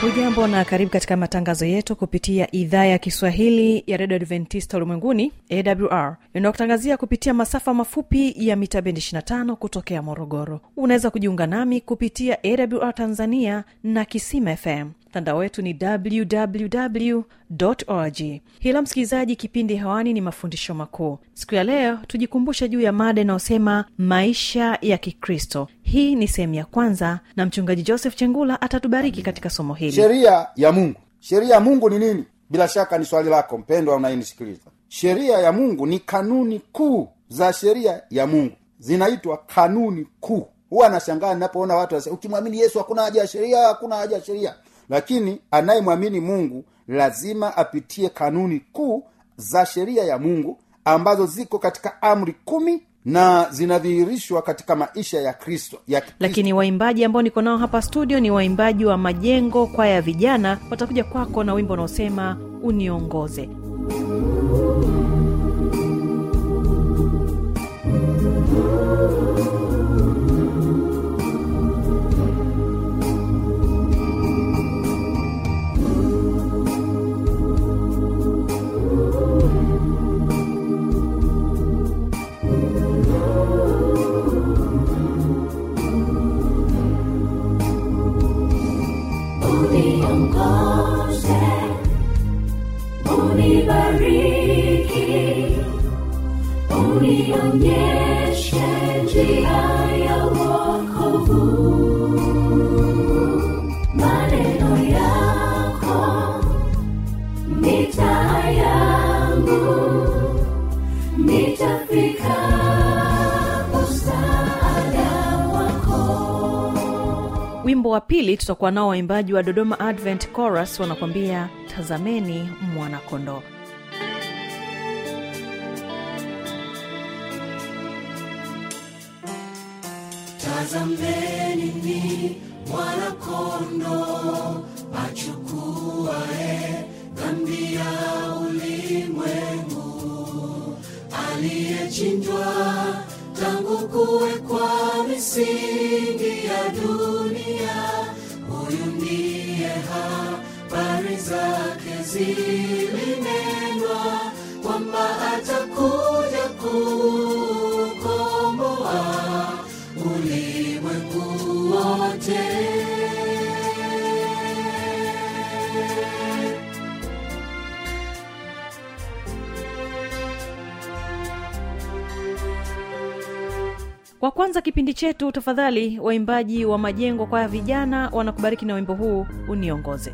hujambo na karibu katika matangazo yetu kupitia idhaa ya kiswahili ya redio adventista ulimwenguni awr inayokutangazia kupitia masafa mafupi ya mita bendi 25 kutokea morogoro. Unaweza kujiunga nami kupitia awr tanzania na kisima fm mtandao wetu ni www org hila msikilizaji kipindi hewani ni mafundisho makuu. Siku ya leo tujikumbushe juu ya mada inayosema maisha ya kikristo hii ni sehemu ya kwanza na mchungaji joseph chengula atatubariki katika somo hili. Sheria ya mungu. Sheria ya mungu ni nini? Bila shaka ni swali lako mpendwa unayenisikiliza. Sheria ya mungu ni kanuni kuu za sheria ya mungu. Zinaitwa kanuni kuu. Huwa nashangaa ninapoona watu wanasema ukimwamini yesu hakuna haja ya sheria hakuna haja ya sheria. Lakini anayemwamini mungu lazima apitie kanuni kuu za sheria ya mungu ambazo ziko katika amri kumi na zinadhihirishwa katika maisha ya kristo ya lakini waimbaji ambao niko nao hapa studio ni waimbaji wa majengo kwaya ya vijana. Watakuja kwako na wimbo unaosema uniongoze uniongoze wimbo wa pili tutakuwa nao waimbaji wa dodoma advent chorus wanakuambia tazameni mwanakondoo tazameni ni mwanakondo achukuae dhambi ya ulimwengu aliyechinjwa tangu kuwekwa misingi ya dunia. Huyu ndiye habari zake zilinenwa kwamba atakuja kwa kwanza kipindi chetu tafadhali waimbaji wa majengo kwa vijana wanakubariki na wimbo huu uniongoze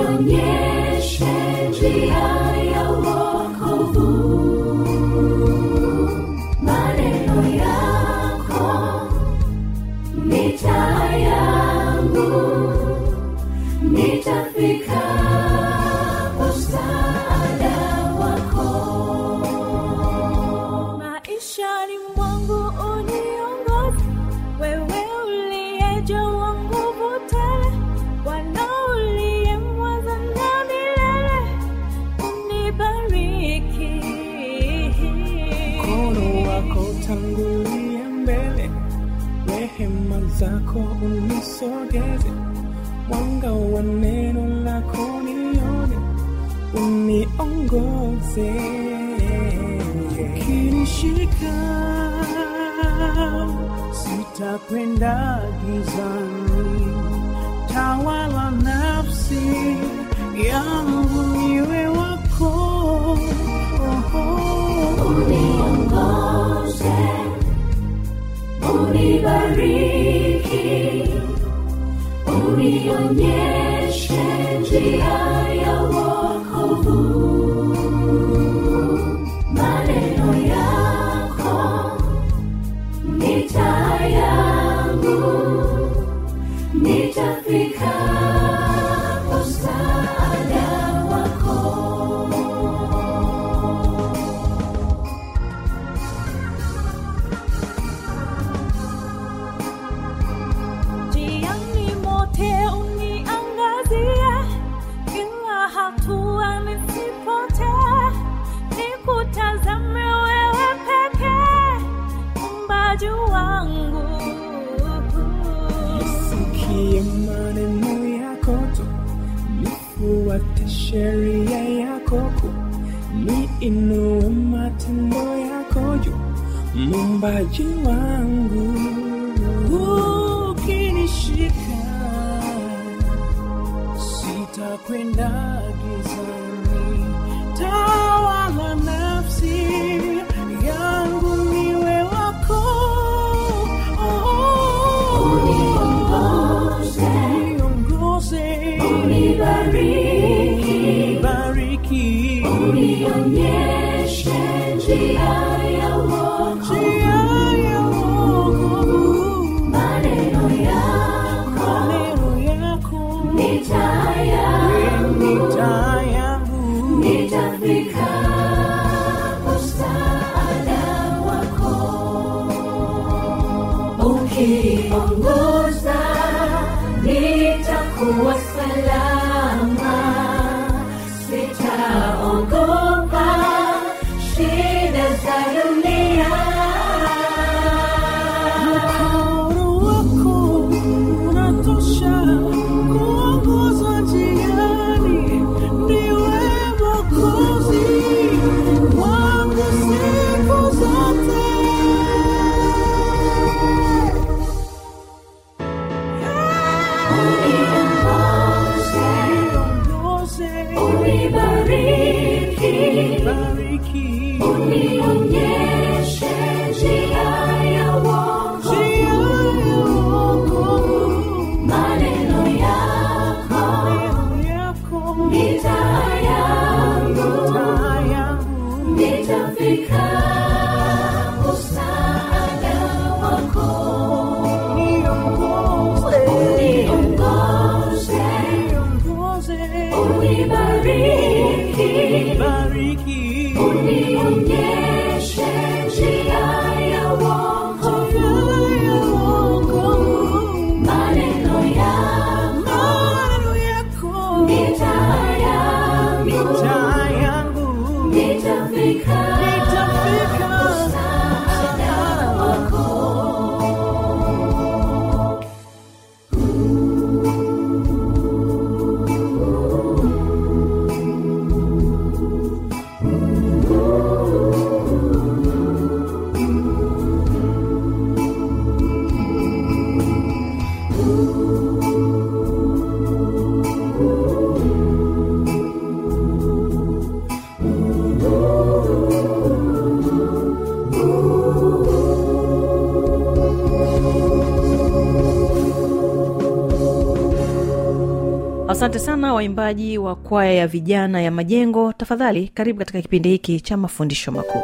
unionyeshe njia ya wokovu. Maneno yako ni taa yangu. Nitafika zako unisogeze mwanga wa neno lako nione uniongoze ukinishika sitakwenda gizani tawala nafsi yangu niwe wako oh, oh. Unibariki. Unionyeshe njia ya wokovu hatua nisipotee nikutazame wewe pekee umbaji wangu. Nisikie maneno yako tu, nifuate sheria yako kuu, niinue matendo yako juu, mumbaji wangu. Sitakwenda gizani, tawala nafsi yangu niwe wako. Uniongoze unibariki. Bariki, unionyeshe unionyeshe asante sana waimbaji wa kwaya ya vijana ya majengo. Tafadhali karibu katika kipindi hiki cha mafundisho makuu.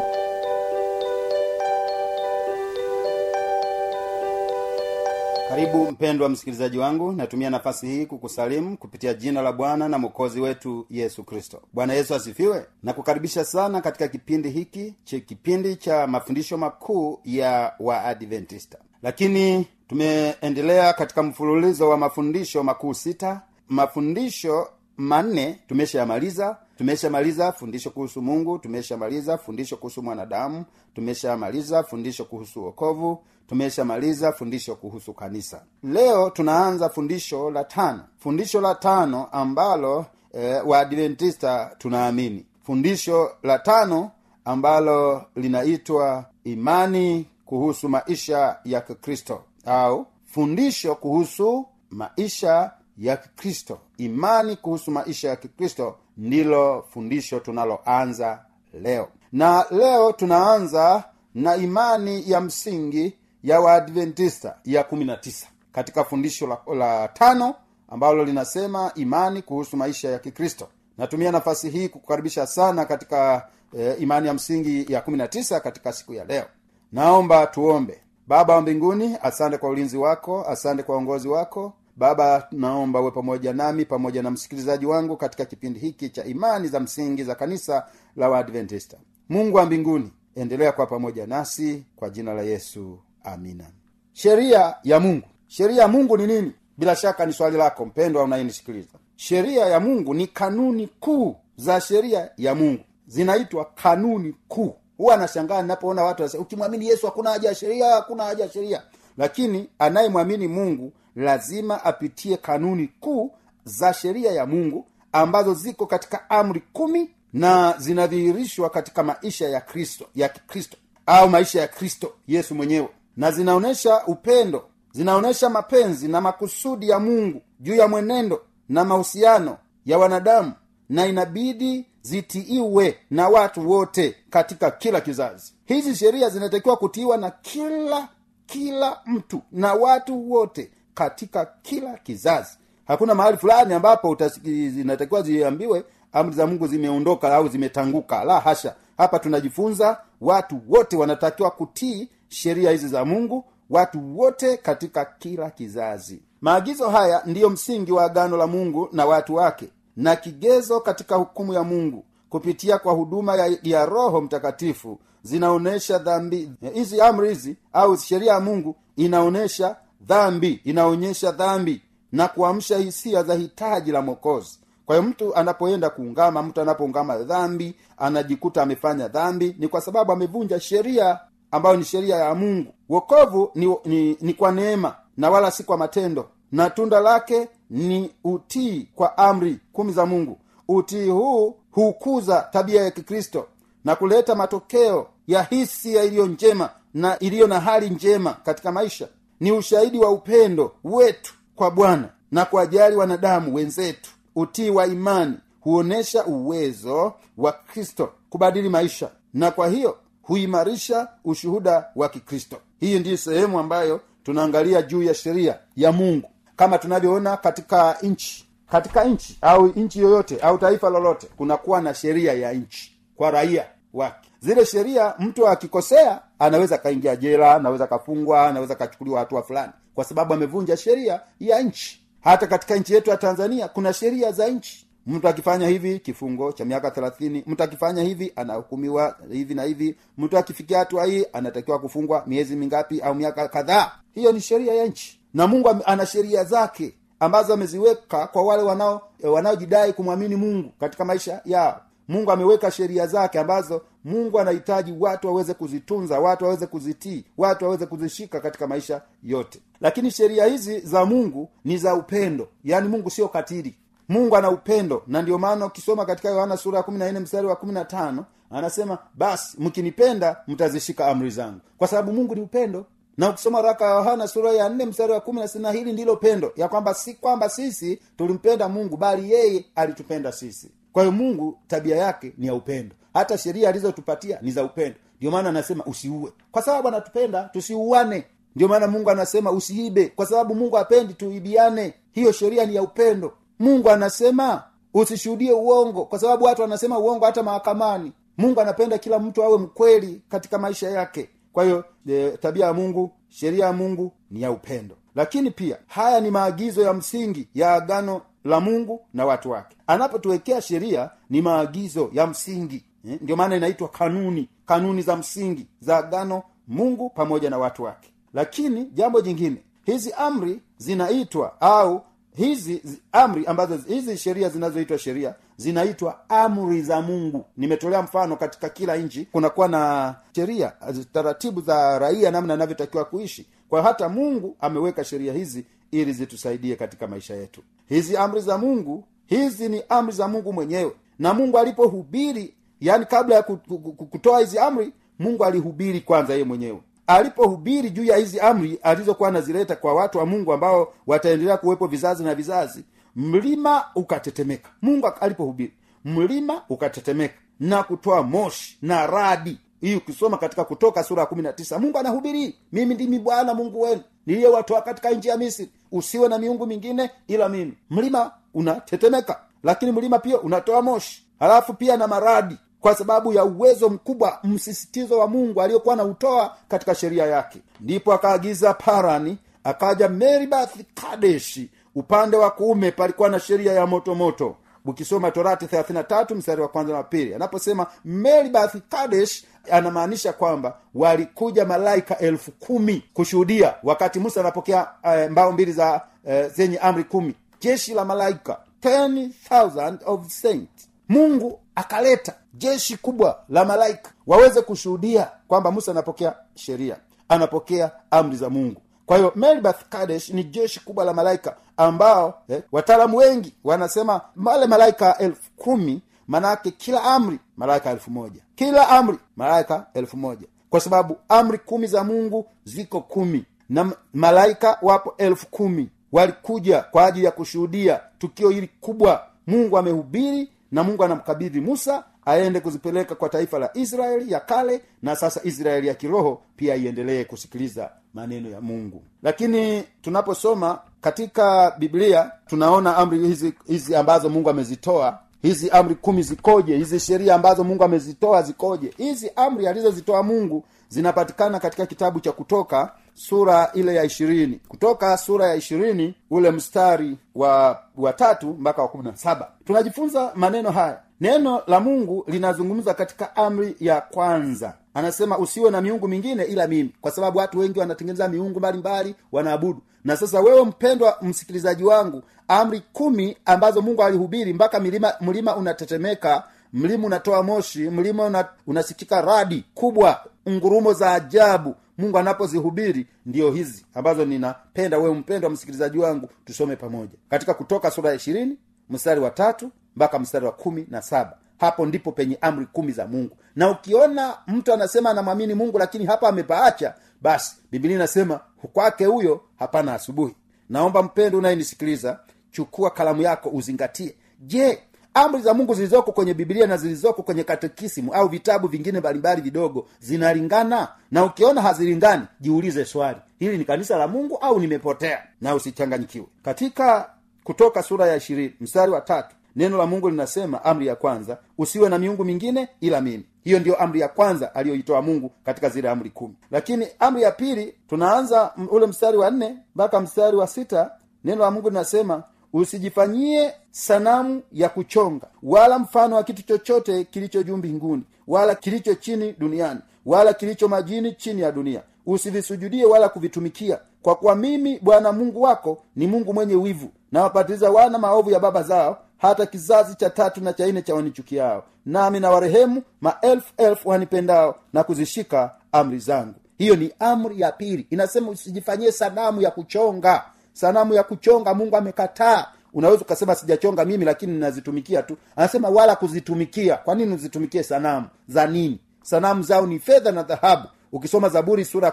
Karibu mpendwa msikilizaji wangu. Natumia nafasi hii kukusalimu kupitia jina la bwana na mwokozi wetu yesu kristo. Bwana yesu asifiwe. Na kukaribisha sana katika kipindi hiki cha kipindi cha mafundisho makuu ya waadventista lakini tumeendelea katika mfululizo wa mafundisho makuu sita mafundisho manne tumeshayamaliza. Tumeshamaliza fundisho kuhusu mungu tumeshamaliza fundisho kuhusu mwanadamu tumeshamaliza fundisho kuhusu wokovu tumeshamaliza fundisho kuhusu kanisa. Leo tunaanza fundisho la tano. Fundisho la tano ambalo e, waadventista tunaamini. Fundisho la tano ambalo linaitwa imani kuhusu maisha ya kikristo au fundisho kuhusu maisha ya kikristo. Imani kuhusu maisha ya kikristo ndilo fundisho tunaloanza leo. Na leo tunaanza na imani ya msingi ya waadventista ya kumi na tisa. Katika fundisho la, la tano ambalo linasema imani kuhusu maisha ya kikristo. Natumia nafasi hii kukukaribisha sana katika e, imani ya msingi ya kumi na tisa katika siku ya leo. Naomba tuombe. Baba wa mbinguni asante kwa ulinzi wako asante kwa uongozi wako baba naomba uwe pamoja nami pamoja na msikilizaji wangu katika kipindi hiki cha imani za msingi za kanisa la waadventista. Mungu wa mbinguni endelea kwa pamoja nasi kwa jina la yesu. Amina. Sheria ya mungu. Sheria ya mungu ni nini? Bila shaka ni swali lako mpendwa unayenisikiliza. Sheria ya mungu ni kanuni kuu za sheria ya mungu. Zinaitwa kanuni kuu. Huwa anashangaa ninapoona watu ukimwamini yesu hakuna haja ya sheria hakuna haja ya sheria. Lakini anayemwamini mungu lazima apitie kanuni kuu za sheria ya mungu ambazo ziko katika amri kumi na zinadhihirishwa katika maisha ya kristo ya kikristo au maisha ya kristo yesu mwenyewe. Na zinaonyesha upendo zinaonyesha mapenzi na makusudi ya mungu juu ya mwenendo na mahusiano ya wanadamu na inabidi zitiiwe na watu wote katika kila kizazi. Hizi sheria zinatakiwa kutiiwa na kila kila mtu na watu wote katika kila kizazi. Hakuna mahali fulani ambapo zinatakiwa ziambiwe amri za mungu zimeondoka au zimetanguka. La hasha. Hapa tunajifunza watu wote wanatakiwa kutii sheria hizi za mungu watu wote katika kila kizazi. Maagizo haya ndiyo msingi wa agano la mungu na watu wake na kigezo katika hukumu ya mungu kupitia kwa huduma ya, ya roho mtakatifu zinaonyesha dhambi. Hizi amri hizi au sheria ya mungu inaonyesha dhambi inaonyesha dhambi na kuamsha hisia za hitaji la mwokozi. Kwa hiyo mtu anapoenda kuungama mtu anapoungama dhambi anajikuta amefanya dhambi ni kwa sababu amevunja sheria ambayo ni sheria ya mungu. Wokovu ni, ni, ni kwa neema na wala si kwa matendo. Na tunda lake ni utii kwa amri kumi za mungu. Utii huu hukuza tabia ya kikristo na kuleta matokeo ya hisia iliyo njema na iliyo na hali njema katika maisha ni ushahidi wa upendo wetu kwa bwana na kuwajali wanadamu wenzetu. Utii wa imani huonyesha uwezo wa kristo kubadili maisha na kwa hiyo huimarisha ushuhuda wa kikristo. Hii ndiyo sehemu ambayo tunaangalia juu ya sheria ya mungu. Kama tunavyoona katika nchi katika nchi au nchi yoyote au taifa lolote kunakuwa na sheria ya nchi kwa raia wake zile sheria mtu akikosea anaweza kaingia jela anaweza kafungwa anaweza akachukuliwa hatua fulani kwa sababu amevunja sheria ya nchi. Hata katika nchi yetu ya tanzania kuna sheria za nchi. Mtu akifanya hivi kifungo cha miaka thelathini mtu akifanya hivi anahukumiwa hivi na hivi. Mtu akifikia hatua hii anatakiwa kufungwa miezi mingapi au miaka kadhaa. Hiyo ni sheria ya nchi. Na mungu ana sheria zake ambazo ameziweka kwa wale wanao wanaojidai kumwamini mungu katika maisha yao mungu ameweka sheria zake ambazo mungu anahitaji watu waweze kuzitunza watu waweze kuzitii watu waweze kuzishika katika maisha yote. Lakini sheria hizi za mungu ni za upendo. Yaani mungu sio katili. Mungu ana upendo. Na ndio maana ukisoma katika yohana sura ya kumi nne mstari wa kumi na tano anasema basi mkinipenda mtazishika amri zangu. Kwa sababu mungu ni upendo. Na ukisoma raka ya yohana sura ya nne mstari wa kumi na sina hili ndilo pendo ya kwamba si kwamba sisi tulimpenda mungu bali yeye alitupenda sisi kwa hiyo mungu tabia yake ni ya upendo. Hata sheria alizotupatia ni za upendo. Ndio maana anasema usiue. Kwa sababu anatupenda tusiuane. Ndio maana mungu anasema usiibe. Kwa sababu mungu apendi tuibiane. Hiyo sheria ni ya upendo. Mungu anasema usishuhudie uongo. Kwa sababu watu wanasema uongo hata mahakamani. Mungu anapenda kila mtu awe mkweli katika maisha yake. Kwa hiyo e, tabia ya mungu sheria ya mungu ni ya upendo. Lakini pia haya ni maagizo ya msingi ya agano la mungu na watu wake. Anapotuwekea sheria ni maagizo ya msingi eh, ndio maana inaitwa kanuni kanuni za msingi za agano mungu pamoja na watu wake. Lakini jambo jingine hizi amri zinaitwa au hizi zi- amri ambazo hizi sheria zinazoitwa sheria zinaitwa amri za mungu. Nimetolea mfano katika kila nchi kunakuwa na sheria taratibu za raia namna anavyotakiwa kuishi. Kwa hata mungu ameweka sheria hizi ili zitusaidie katika maisha yetu. Hizi amri za mungu hizi ni amri za mungu mwenyewe. Na mungu alipohubiri yaani kabla ya ku- ku- ku- kutoa hizi amri mungu alihubiri kwanza yeye mwenyewe. Alipohubiri juu ya hizi amri alizokuwa anazileta kwa watu wa mungu ambao wataendelea kuwepo vizazi na vizazi mlima ukatetemeka. Mungu alipohubiri mlima ukatetemeka na kutoa moshi na radi hii ukisoma katika kutoka sura ya kumi na tisa mungu anahubiri mimi ndimi bwana mungu wenu niliyewatoa katika nchi ya misri. Usiwe na miungu mingine ila mimi. Mlima unatetemeka lakini mlima pia unatoa moshi halafu pia na maradi kwa sababu ya uwezo mkubwa msisitizo wa mungu aliyokuwa nautoa katika sheria yake. Ndipo akaagiza parani akaja meribath kadeshi. Upande wa kuume palikuwa na sheria ya moto moto. Ukisoma torati 33 mstari wa kwanza na pili anaposema meribath kadesh anamaanisha kwamba walikuja malaika elfu kumi kushuhudia wakati musa anapokea uh, mbao mbili za uh, zenye amri kumi. Jeshi la malaika 10000 of saint. Mungu akaleta jeshi kubwa la malaika waweze kushuhudia kwamba musa anapokea sheria anapokea amri za mungu. Kwa hiyo melbath kadesh ni jeshi kubwa la malaika ambao eh, wataalamu wengi wanasema wale malaika elfu kumi manaake kila amri malaika elfu moja. Kila amri malaika elfu moja. Kwa sababu amri kumi za mungu ziko kumi. Na malaika wapo elfu kumi. Walikuja kwa ajili ya kushuhudia tukio hili kubwa. Mungu amehubiri na mungu anamkabidhi musa aende kuzipeleka kwa taifa la israeli ya kale na sasa israeli ya kiroho pia iendelee kusikiliza maneno ya mungu. Lakini tunaposoma katika biblia tunaona amri hizi hizi ambazo mungu amezitoa hizi amri kumi zikoje? Hizi sheria ambazo mungu amezitoa zikoje? Hizi amri alizozitoa mungu zinapatikana katika kitabu cha kutoka sura ile ya ishirini. Kutoka sura ya ishirini ule mstari wa wa tatu mpaka wa kumi na saba. Tunajifunza maneno haya. Neno la mungu linazungumza katika amri ya kwanza anasema usiwe na miungu mingine ila mimi. Kwa sababu watu wengi wanatengeneza miungu mbalimbali wanaabudu. Na sasa wewe mpendwa msikilizaji wangu amri kumi ambazo mungu alihubiri mpaka milima mlima unatetemeka mlima unatoa moshi mlima una, unasikika radi kubwa ngurumo za ajabu mungu anapozihubiri ndio hizi ambazo ninapenda wewe mpendwa msikilizaji wangu tusome pamoja. Katika kutoka sura ya ishirini mstari wa tatu mpaka mstari wa kumi na saba. Hapo ndipo penye amri kumi za mungu na ukiona mtu anasema anamwamini mungu lakini hapa amepaacha basi biblia inasema kwake huyo hapana asubuhi. Naomba mpendo unayenisikiliza chukua kalamu yako uzingatie. Je amri za mungu zilizoko kwenye biblia na zilizoko kwenye katekisimu au vitabu vingine mbalimbali vidogo zinalingana? Na ukiona hazilingani jiulize swali. Hili ni kanisa la mungu au nimepotea? Na usichanganyikiwe. Katika kutoka sura ya ishirini mstari wa tatu neno la mungu linasema amri ya kwanza usiwe na miungu mingine ila mimi. Hiyo ndiyo amri ya kwanza aliyoitoa mungu katika zile amri kumi. Lakini amri ya pili tunaanza ule mstari wa nne mpaka mstari wa sita neno la mungu linasema usijifanyie sanamu ya kuchonga wala mfano wa kitu chochote kilicho juu mbinguni wala kilicho chini duniani wala kilicho majini chini ya dunia. Usivisujudie wala kuvitumikia kwa kuwa mimi bwana mungu wako ni mungu mwenye wivu. Nawapatiliza wana maovu ya baba zao hata kizazi cha tatu na cha nne cha wanichukiao. Nami na warehemu maelfu elfu wanipendao na kuzishika amri zangu. Hiyo ni amri ya pili. Inasema usijifanyie sanamu ya kuchonga. Sanamu ya kuchonga mungu amekataa. Unaweza ukasema sijachonga mimi lakini ninazitumikia tu. Anasema wala kuzitumikia. Kwa nini uzitumikie sanamu? Za nini? Sanamu zao ni fedha na dhahabu ukisoma zaburi sura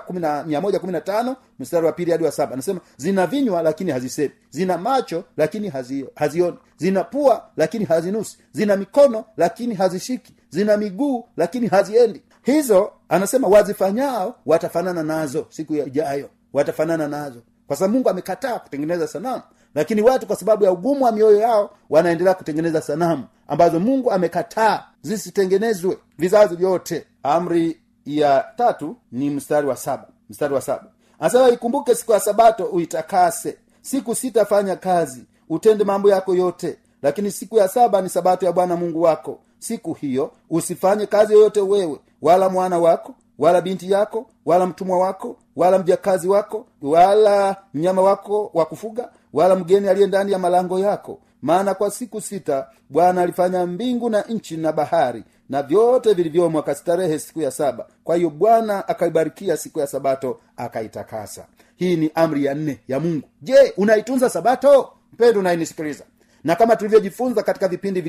mia kumi na tano mstari wa pili hadi wa saba anasema zina vinywa lakini hazisemi zina macho lakini hazio- hazioni. Zina pua lakini hazinusi. Zina mikono lakini hazishiki. Zina miguu lakini haziendi. Hizo anasema wazifanyao watafanana nazo siku ijayo. Watafanana nazo. Kwa sababu mungu amekataa kutengeneza sanamu. Lakini watu kwa sababu ya ugumu wa mioyo yao wanaendelea kutengeneza sanamu ambazo mungu amekataa zisitengenezwe. Vizazi vyote. Amri ya tatu ni mstari wa saba. Mstari wa saba. Anasema ikumbuke siku ya sabato uitakase. Siku sitafanya kazi. Utende mambo yako yote. Lakini siku ya saba ni sabato ya bwana mungu wako. Siku hiyo usifanye kazi yoyote wewe wala mwana wako wala binti yako wala mtumwa wako wala mjakazi wako wala mnyama wako wa kufuga wala mgeni aliye ndani ya malango yako. Maana kwa siku sita bwana alifanya mbingu na nchi na bahari na vyote vilivyomo akastarehe siku ya saba. Kwa hiyo bwana akaibarikia siku ya sabato akaitakasa. Hii ni amri ya nne ya mungu. Je unaitunza sabato? Mpendo unayenisikiliza na kama tulivyojifunza katika vipindi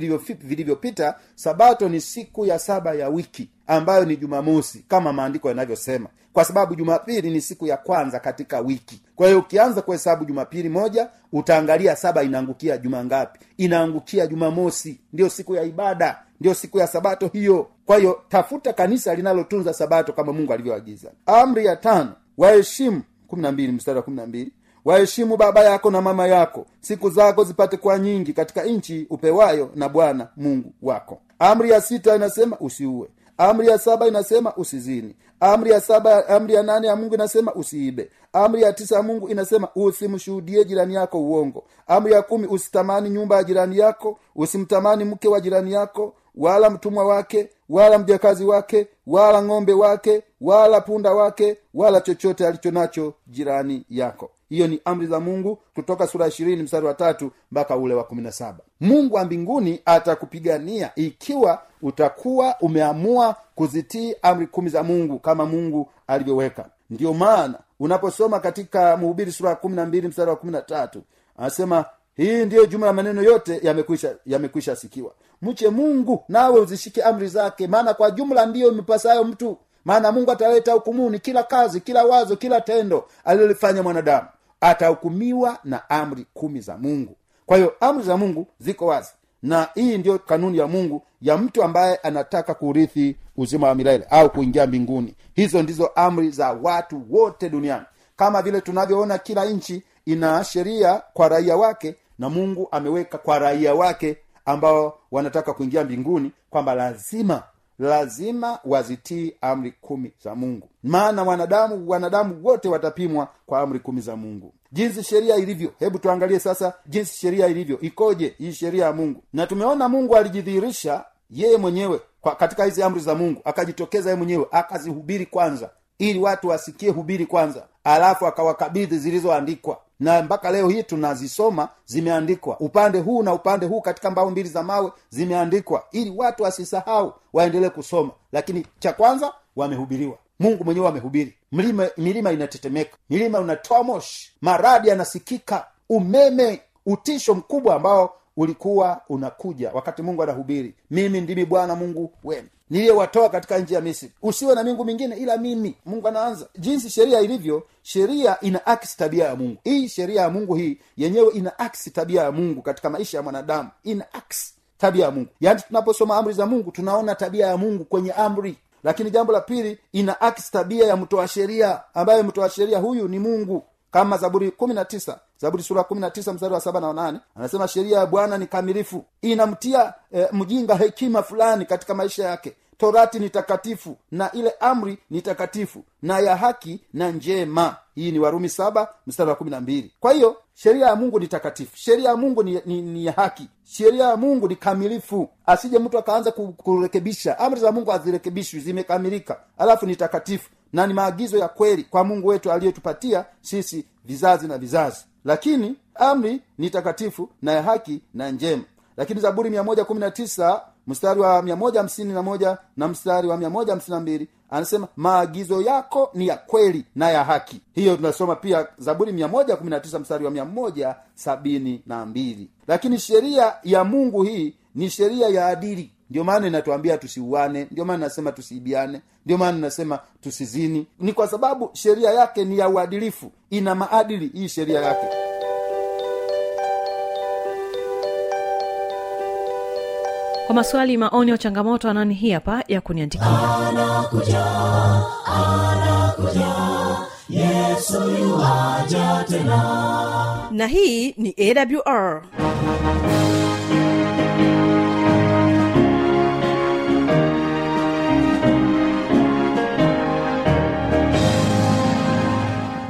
vilivyopita sabato ni siku ya saba ya wiki ambayo ni jumamosi kama maandiko yanavyosema. Kwa sababu jumapili ni siku ya kwanza katika wiki. Kwa hiyo ukianza kuhesabu jumapili moja utaangalia saba inaangukia juma ngapi? Inaangukia jumamosi. Ndiyo siku ya ibada ndiyo siku ya sabato hiyo. Kwa hiyo tafuta kanisa linalotunza sabato kama mungu alivyoagiza. Amri ya tano waheshimu. Mstari wa waheshimu baba yako na mama yako. Siku zako zipate kuwa nyingi katika nchi upewayo na bwana mungu wako. Amri ya sita inasema usiue. Amri ya saba inasema usizini. Amri ya saba amri ya nane ya mungu inasema usiibe. Amri ya tisa ya mungu inasema usimshuhudie jirani yako uongo. Amri ya kumi usitamani nyumba ya jirani yako usimtamani mke wa jirani yako wala mtumwa wake wala mjakazi wake wala ng'ombe wake wala punda wake wala chochote alicho nacho jirani yako hiyo ni amri za mungu kutoka sura ishirini mstari wa tatu mpaka ule wa kumi na saba. Mungu wa mbinguni atakupigania ikiwa utakuwa umeamua kuzitii amri kumi za mungu kama mungu alivyoweka. Ndiyo maana unaposoma katika mhubiri sura ya kumi na mbili mstari wa kumi na tatu anasema hii ndiyo jumla ya maneno yote yamekwisha yamekwisha sikiwa. Mche mungu nawe uzishike amri zake maana kwa jumla ndiyo imepasayo mtu. Maana mungu ataleta hukumuni kila kazi kila wazo kila tendo alilolifanya mwanadamu atahukumiwa na amri kumi za mungu. Kwa hiyo amri za mungu ziko wazi. Na hii ndiyo kanuni ya mungu ya mtu ambaye anataka kurithi uzima wa milele au kuingia mbinguni. Hizo ndizo amri za watu wote duniani. Kama vile tunavyoona kila nchi ina sheria kwa raia wake na mungu ameweka kwa raia wake ambao wanataka kuingia mbinguni kwamba lazima lazima wazitii amri kumi za mungu. Maana wanadamu wanadamu wote watapimwa kwa amri kumi za mungu. Jinsi sheria ilivyo. Hebu tuangalie sasa jinsi sheria ilivyo. Ikoje hii sheria ya mungu? Na tumeona mungu alijidhihirisha yeye mwenyewe kwa katika hizi amri za mungu. Akajitokeza yeye mwenyewe akazihubiri kwanza ili watu wasikie hubiri kwanza. Alafu akawakabidhi zilizoandikwa na mpaka leo hii tunazisoma zimeandikwa. Upande huu na upande huu katika mbao mbili za mawe zimeandikwa ili watu wasisahau waendelee kusoma. Lakini cha kwanza wamehubiriwa. Mungu mwenyewe amehubiri. Milima, milima inatetemeka. Milima unatoa moshi. Maradi yanasikika. Umeme utisho mkubwa ambao ulikuwa unakuja wakati mungu anahubiri. Mimi ndimi bwana mungu wenu niliyewatoa katika nchi ya misri. Usiwe na mingu mingine ila mimi. Mungu anaanza. Jinsi sheria ilivyo sheria ina aksi tabia ya mungu. Hii sheria ya mungu hii yenyewe ina aksi tabia ya mungu katika maisha ya mwanadamu. Ina aksi tabia ya mungu. Yaani tunaposoma amri za mungu tunaona tabia ya mungu kwenye amri. Lakini jambo la pili ina aksi tabia ya mtoa sheria. Ambaye mtoa sheria huyu ni mungu kama zaburi kumi na tisa zaburi sura kumi na tisa mstari wa saba na wanane anasema sheria ya bwana ni kamilifu. Inamtia e, mjinga hekima fulani katika maisha yake. Torati ni takatifu na ile amri ni takatifu na ya haki na njema. Hii ni warumi saba mstari wa kumi na mbili. Kwa hiyo sheria ya mungu ni takatifu. Sheria ya mungu ni, ni, ni haki. Sheria ya mungu ni kamilifu. Asije mtu akaanza kurekebisha. Amri za mungu hazirekebishwi zimekamilika. Alafu ni takatifu na ni maagizo ya kweli kwa mungu wetu aliyetupatia sisi vizazi na vizazi. Lakini amri ni takatifu na ya haki na njema. Lakini zaburi mstari wa na moja na mstari wa mbili anasema maagizo yako ni ya kweli na ya haki. Hiyo tunasoma pia zaburi tisa mstari wa mbili. Lakini sheria ya mungu hii ni sheria ya adili ndio maana inatuambia tusiuane ndio maana nasema tusiibiane ndio maana nasema tusizini. Ni kwa sababu sheria yake ni ya uadilifu. Ina maadili hii sheria yake. Kwa maswali maoni au changamoto anani hii hapa ya kuniandikia. Yesu yuaja tena. Na hii ni awr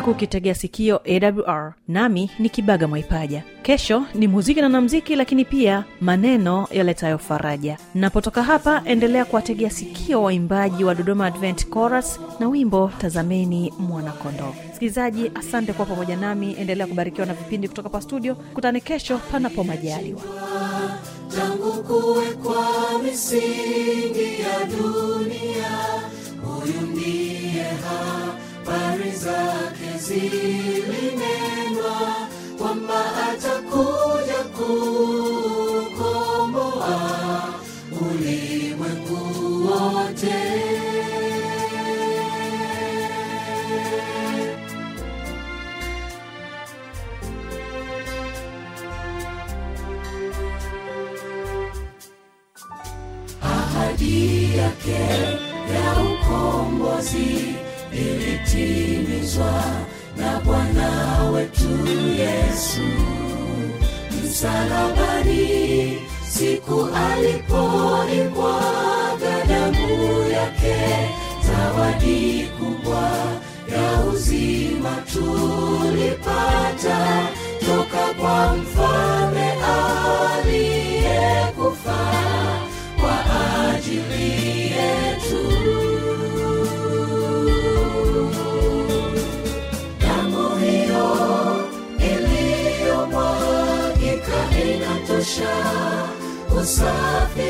ulikuwa ukitegea sikio awr nami ni kibaga mwaipaja. Kesho ni muziki na namziki lakini pia maneno yaletayo faraja. Napotoka hapa endelea kuwategea sikio waimbaji wa dodoma advent chorus na wimbo tazameni mwanakondoo. Msikilizaji asante kuwa pamoja nami. Endelea kubarikiwa na vipindi kutoka pa studio. Kutane kesho panapo majaliwa. Tangu kuwekwa misingi ya dunia huyu ndiye zake zilinenwa kwamba atakuja kukomboa ulimwengu wote. Ahadi yake ya ukombozi ilitimizwa na bwana wetu yesu. Msalabani siku alipoibwaga gadamu yake zawadi kubwa ya uzima tulipata usafi dhambi